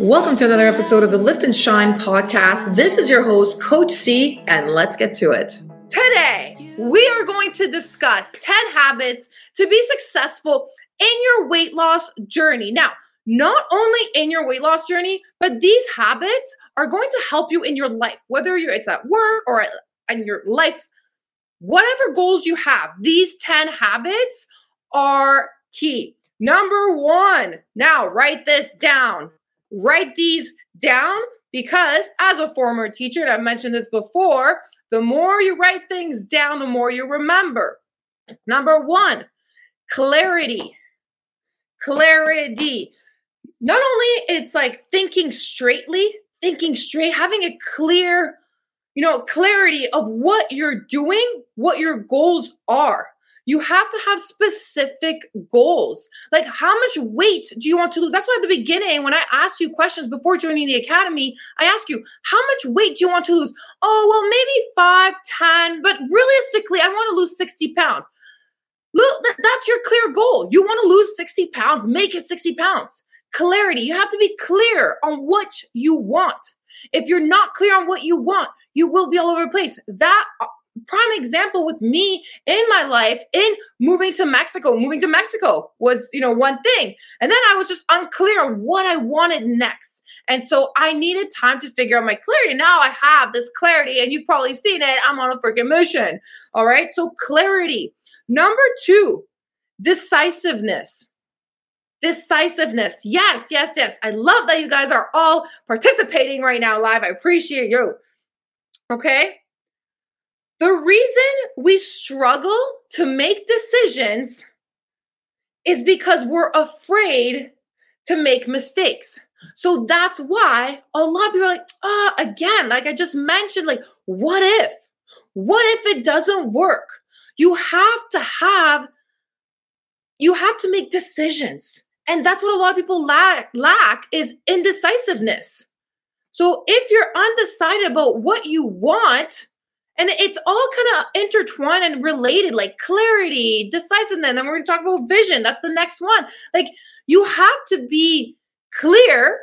Welcome to another episode of the Lift and Shine podcast. This is your host, Coach C, and let's get to it. Today, we are going to discuss 10 habits to be successful in your weight loss journey. Now, not only in your weight loss journey, but these habits are going to help you in your life, whether you're it's at work or in your life, whatever goals you have. These 10 habits are key. Number one, now write this down write these down because as a former teacher, and I've mentioned this before, the more you write things down, the more you remember. Number one, clarity. Clarity. Not only it's like thinking straightly, thinking straight, having a clear, you know, clarity of what you're doing, what your goals are you have to have specific goals. Like, how much weight do you want to lose? That's why at the beginning, when I asked you questions before joining the academy, I ask you, how much weight do you want to lose? Oh, well, maybe five, 10, but realistically, I want to lose 60 pounds. That's your clear goal. You want to lose 60 pounds, make it 60 pounds. Clarity. You have to be clear on what you want. If you're not clear on what you want, you will be all over the place. That prime example with me in my life in moving to Mexico. Moving to Mexico was, you know, one thing. And then I was just unclear on what I wanted next. And so I needed time to figure out my clarity. Now I have this clarity, and you've probably seen it. I'm on a freaking mission. All right. So clarity. Number two, decisiveness. Decisiveness. Yes, yes, yes. I love that you guys are all participating right now live. I appreciate you. Okay. The reason we struggle to make decisions is because we're afraid to make mistakes. So that's why a lot of people are like, ah, oh, again, like I just mentioned, like, what if? What if it doesn't work? You have to have, you have to make decisions. And that's what a lot of people lack, lack is indecisiveness. So if you're undecided about what you want, and it's all kind of intertwined and related, like clarity, decisiveness. And then we're going to talk about vision. That's the next one. Like you have to be clear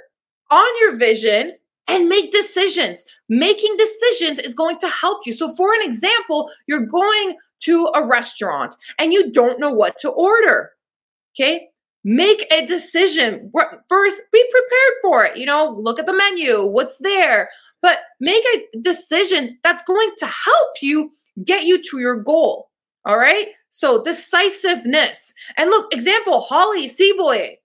on your vision and make decisions. Making decisions is going to help you. So, for an example, you're going to a restaurant and you don't know what to order. Okay. Make a decision. First, be prepared for it. You know, look at the menu, what's there, but make a decision that's going to help you get you to your goal. All right. So decisiveness. And look, example, Holly Seaboy.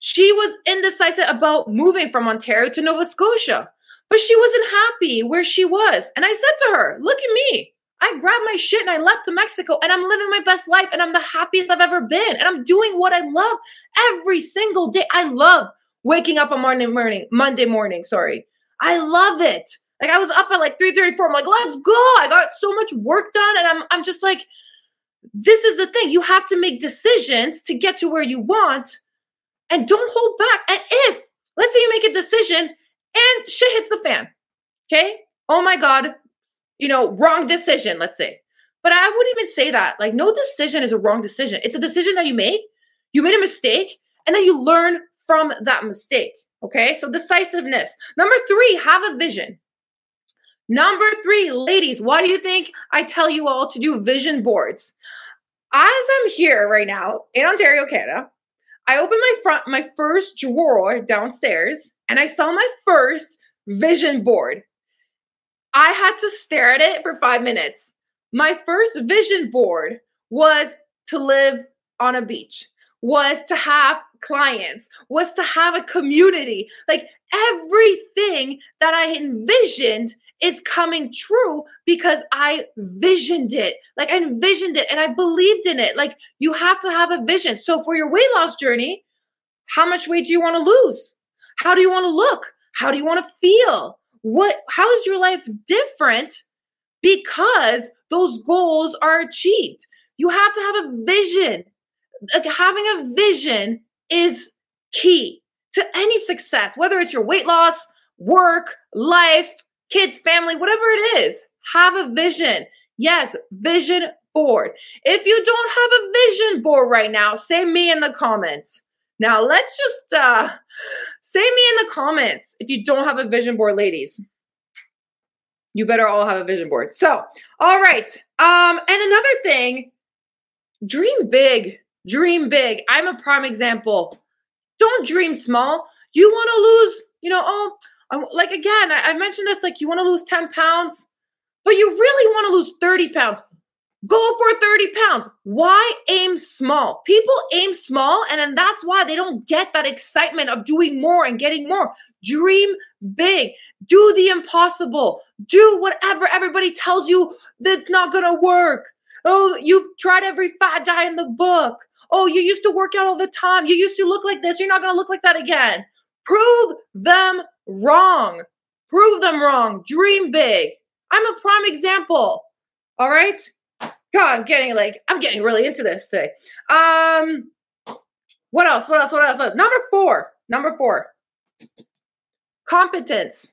She was indecisive about moving from Ontario to Nova Scotia, but she wasn't happy where she was. And I said to her, look at me. I grabbed my shit and I left to Mexico and I'm living my best life and I'm the happiest I've ever been. And I'm doing what I love every single day. I love waking up on Monday morning, Monday morning, sorry. I love it. Like I was up at like 3:34. I'm like, let's go. I got so much work done. And I'm I'm just like, this is the thing. You have to make decisions to get to where you want. And don't hold back. And if, let's say you make a decision and shit hits the fan. Okay. Oh my God. You know, wrong decision, let's say. But I wouldn't even say that. Like, no decision is a wrong decision. It's a decision that you make. You made a mistake, and then you learn from that mistake. Okay, so decisiveness. Number three, have a vision. Number three, ladies, why do you think I tell you all to do vision boards? As I'm here right now in Ontario, Canada, I opened my front, my first drawer downstairs, and I saw my first vision board. I had to stare at it for five minutes. My first vision board was to live on a beach was to have clients, was to have a community. Like everything that I envisioned is coming true because I visioned it. Like I envisioned it and I believed in it. Like you have to have a vision. So for your weight loss journey, how much weight do you want to lose? How do you want to look? How do you want to feel? What how is your life different because those goals are achieved? You have to have a vision like having a vision is key to any success, whether it's your weight loss, work, life, kids, family, whatever it is. Have a vision. Yes, vision board. If you don't have a vision board right now, say me in the comments. Now let's just uh Say me in the comments if you don't have a vision board, ladies. You better all have a vision board. So, all right. Um, and another thing, dream big. Dream big. I'm a prime example. Don't dream small. You want to lose, you know, oh, like again, I, I mentioned this, like you want to lose 10 pounds, but you really want to lose 30 pounds. Go for 30 pounds. Why aim small? People aim small, and then that's why they don't get that excitement of doing more and getting more. Dream big. Do the impossible. Do whatever everybody tells you that's not going to work. Oh, you've tried every fat diet in the book. Oh, you used to work out all the time. You used to look like this. You're not going to look like that again. Prove them wrong. Prove them wrong. Dream big. I'm a prime example. All right. God, I'm getting like I'm getting really into this today. Um, what else? What else? What else? Number four. Number four. Competence.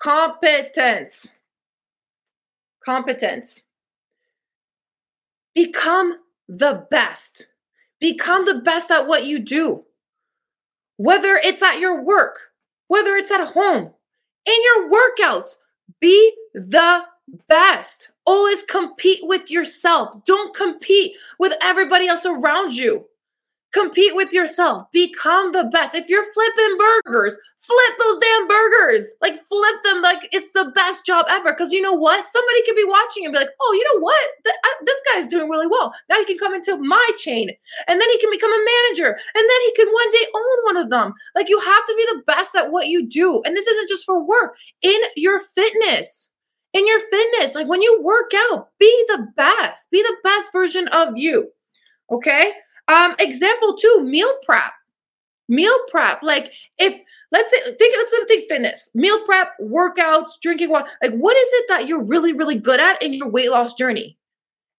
Competence. Competence. Become the best. Become the best at what you do. Whether it's at your work, whether it's at home, in your workouts, be the best. Always compete with yourself. Don't compete with everybody else around you. Compete with yourself. Become the best. If you're flipping burgers, flip those damn burgers. Like flip them like it's the best job ever. Because you know what? Somebody could be watching and be like, oh, you know what? guy's doing really well. Now he can come into my chain. And then he can become a manager. And then he can one day own one of them. Like you have to be the best at what you do. And this isn't just for work, in your fitness in your fitness. Like when you work out, be the best, be the best version of you. Okay. Um, example two, meal prep. Meal prep. Like if let's say think let's think fitness, meal prep, workouts, drinking water. Like what is it that you're really, really good at in your weight loss journey?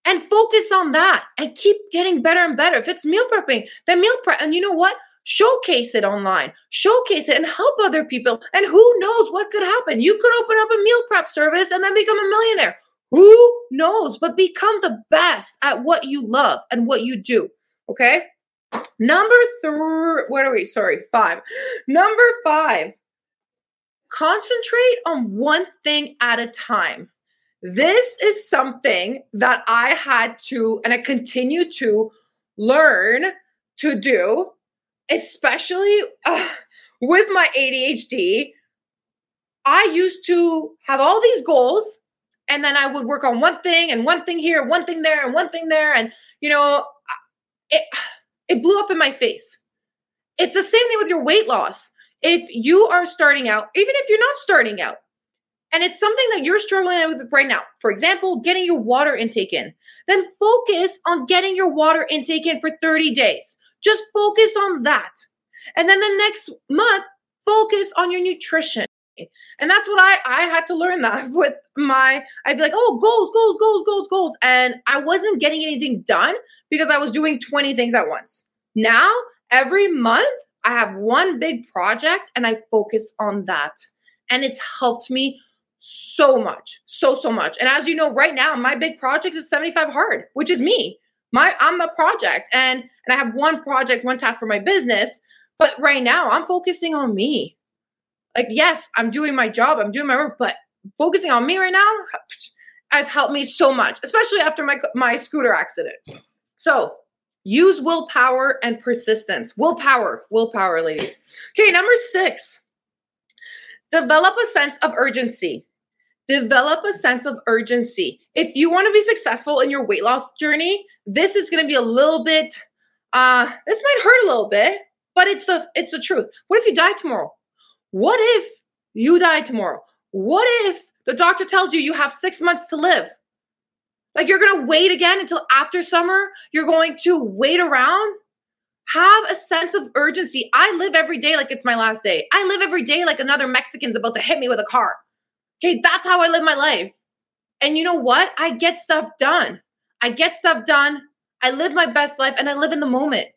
And focus on that and keep getting better and better. If it's meal prepping, then meal prep. And you know what? showcase it online, showcase it and help other people. And who knows what could happen? You could open up a meal prep service and then become a millionaire. Who knows? But become the best at what you love and what you do. Okay. Number three, what are we? Sorry, five. Number five, concentrate on one thing at a time. This is something that I had to, and I continue to learn to do especially uh, with my ADHD, I used to have all these goals and then I would work on one thing and one thing here, one thing there, and one thing there. And, you know, it, it blew up in my face. It's the same thing with your weight loss. If you are starting out, even if you're not starting out, and it's something that you're struggling with right now, for example, getting your water intake in, then focus on getting your water intake in for 30 days. Just focus on that. And then the next month, focus on your nutrition. And that's what I I had to learn that with my I'd be like, "Oh, goals, goals, goals, goals, goals." And I wasn't getting anything done because I was doing 20 things at once. Now, every month, I have one big project and I focus on that. And it's helped me so much, so so much. And as you know, right now, my big project is 75 hard, which is me. My i'm the project and and i have one project one task for my business but right now i'm focusing on me. Like yes i'm doing my job i'm doing my work but focusing on me right now has helped me so much especially after my my scooter accident. So use willpower and persistence. Willpower willpower ladies. Okay number six. Develop a sense of urgency develop a sense of urgency. If you want to be successful in your weight loss journey, this is going to be a little bit uh this might hurt a little bit, but it's the it's the truth. What if you die tomorrow? What if you die tomorrow? What if the doctor tells you you have 6 months to live? Like you're going to wait again until after summer? You're going to wait around? Have a sense of urgency. I live every day like it's my last day. I live every day like another Mexican's about to hit me with a car. Okay, that's how I live my life. And you know what? I get stuff done. I get stuff done. I live my best life and I live in the moment.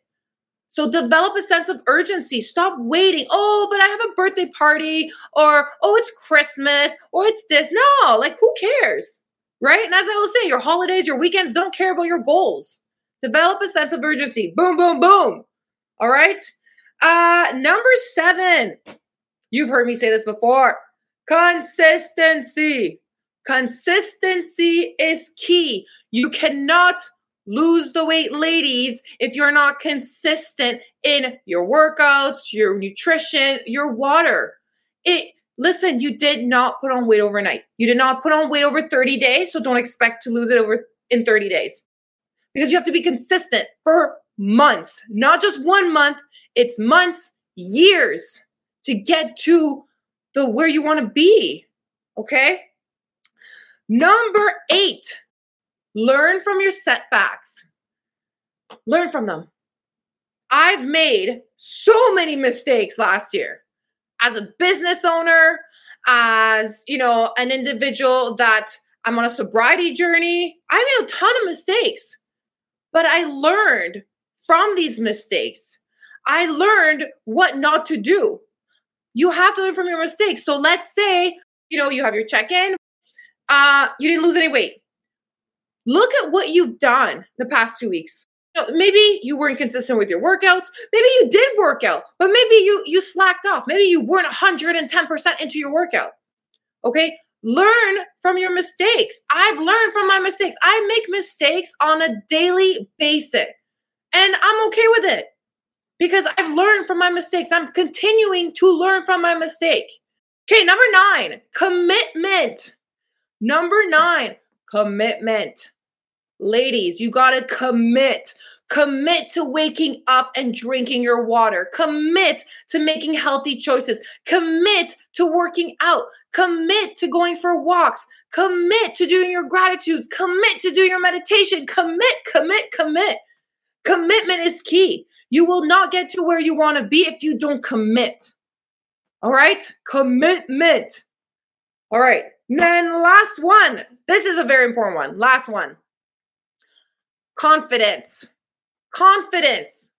So develop a sense of urgency. Stop waiting. Oh, but I have a birthday party or oh, it's Christmas or it's this. No, like who cares? Right? And as I will say, your holidays, your weekends don't care about your goals. Develop a sense of urgency. Boom, boom, boom. All right? Uh, number seven. You've heard me say this before. Consistency. Consistency is key. You cannot lose the weight, ladies, if you're not consistent in your workouts, your nutrition, your water. It listen, you did not put on weight overnight. You did not put on weight over 30 days, so don't expect to lose it over in 30 days. Because you have to be consistent for months, not just one month, it's months, years to get to the where you want to be. Okay? Number 8, learn from your setbacks. Learn from them. I've made so many mistakes last year as a business owner, as, you know, an individual that I'm on a sobriety journey. I made a ton of mistakes. But I learned from these mistakes. I learned what not to do. You have to learn from your mistakes. So let's say, you know, you have your check-in, uh, you didn't lose any weight. Look at what you've done the past two weeks. You know, maybe you weren't consistent with your workouts. Maybe you did work out, but maybe you you slacked off. Maybe you weren't 110% into your workout. Okay? Learn from your mistakes. I've learned from my mistakes. I make mistakes on a daily basis, and I'm okay with it because I've learned from my mistakes. I'm continuing to learn from my mistake. Okay, number nine, commitment. Number nine, commitment. Ladies, you got to commit. Commit to waking up and drinking your water. Commit to making healthy choices. Commit to working out. Commit to going for walks. Commit to doing your gratitudes. Commit to doing your meditation. Commit, commit, commit. Commitment is key. You will not get to where you want to be if you don't commit. All right? Commitment. All right. then last one. This is a very important one. Last one. Confidence. Confidence.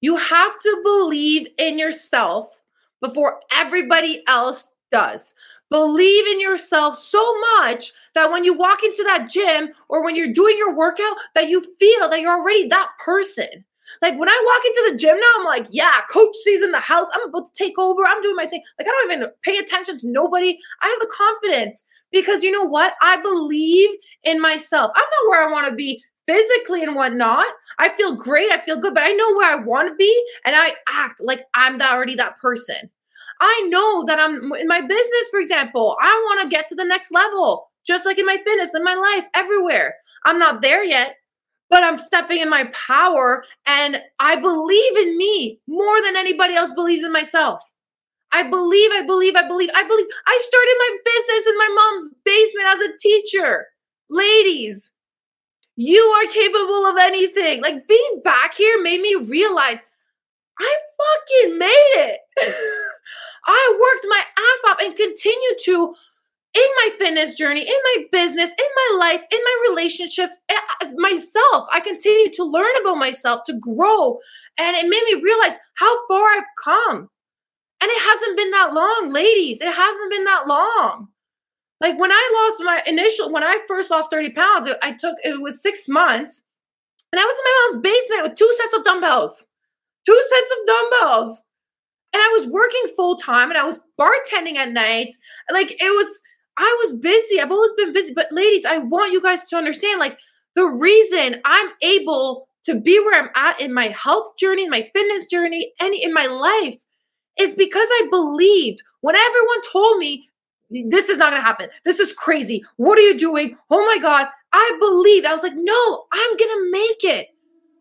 You have to believe in yourself before everybody else does. Believe in yourself so much that when you walk into that gym or when you're doing your workout that you feel that you're already that person. Like when I walk into the gym now, I'm like, yeah, Coach C's in the house. I'm about to take over. I'm doing my thing. Like I don't even pay attention to nobody. I have the confidence because you know what? I believe in myself. I'm not where I want to be physically and whatnot. I feel great. I feel good, but I know where I want to be and I act like I'm already that person. I know that I'm in my business, for example, I want to get to the next level, just like in my fitness, in my life, everywhere. I'm not there yet, but I'm stepping in my power and I believe in me more than anybody else believes in myself. I believe, I believe, I believe, I believe. I started my business in my mom's basement as a teacher. Ladies, you are capable of anything. Like being back here made me realize I fucking made it. I worked my ass off and continue to in my fitness journey, in my business, in my life, in my relationships, as myself. I continue to learn about myself, to grow. And it made me realize how far I've come. And it hasn't been that long, ladies. It hasn't been that long. Like when I lost my initial, when I first lost 30 pounds, I took, it was six months. And I was in my mom's basement with two sets of dumbbells. Two sets of dumbbells. And I was working full time and I was bartending at night. Like it was, I was busy. I've always been busy. But ladies, I want you guys to understand like the reason I'm able to be where I'm at in my health journey, my fitness journey, and in my life is because I believed when everyone told me this is not going to happen. This is crazy. What are you doing? Oh my God. I believed. I was like, no, I'm going to make it.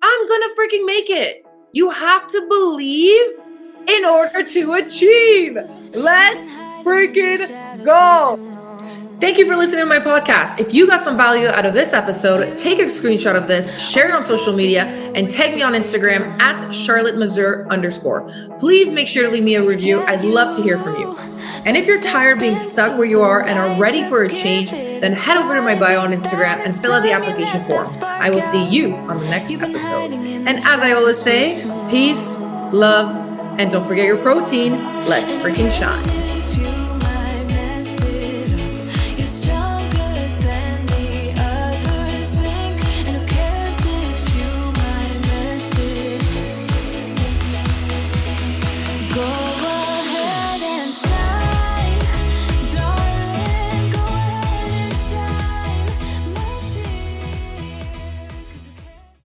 I'm going to freaking make it. You have to believe in order to achieve. Let's freaking go. Thank you for listening to my podcast. If you got some value out of this episode, take a screenshot of this, share it on social media, and tag me on Instagram at Charlotte Mazur underscore. Please make sure to leave me a review. I'd love to hear from you. And if you're tired of being stuck where you are and are ready for a change, then head over to my bio on Instagram and fill out the application form. I will see you on the next episode. And as I always say, peace, love, and don't forget your protein. Let's freaking shine.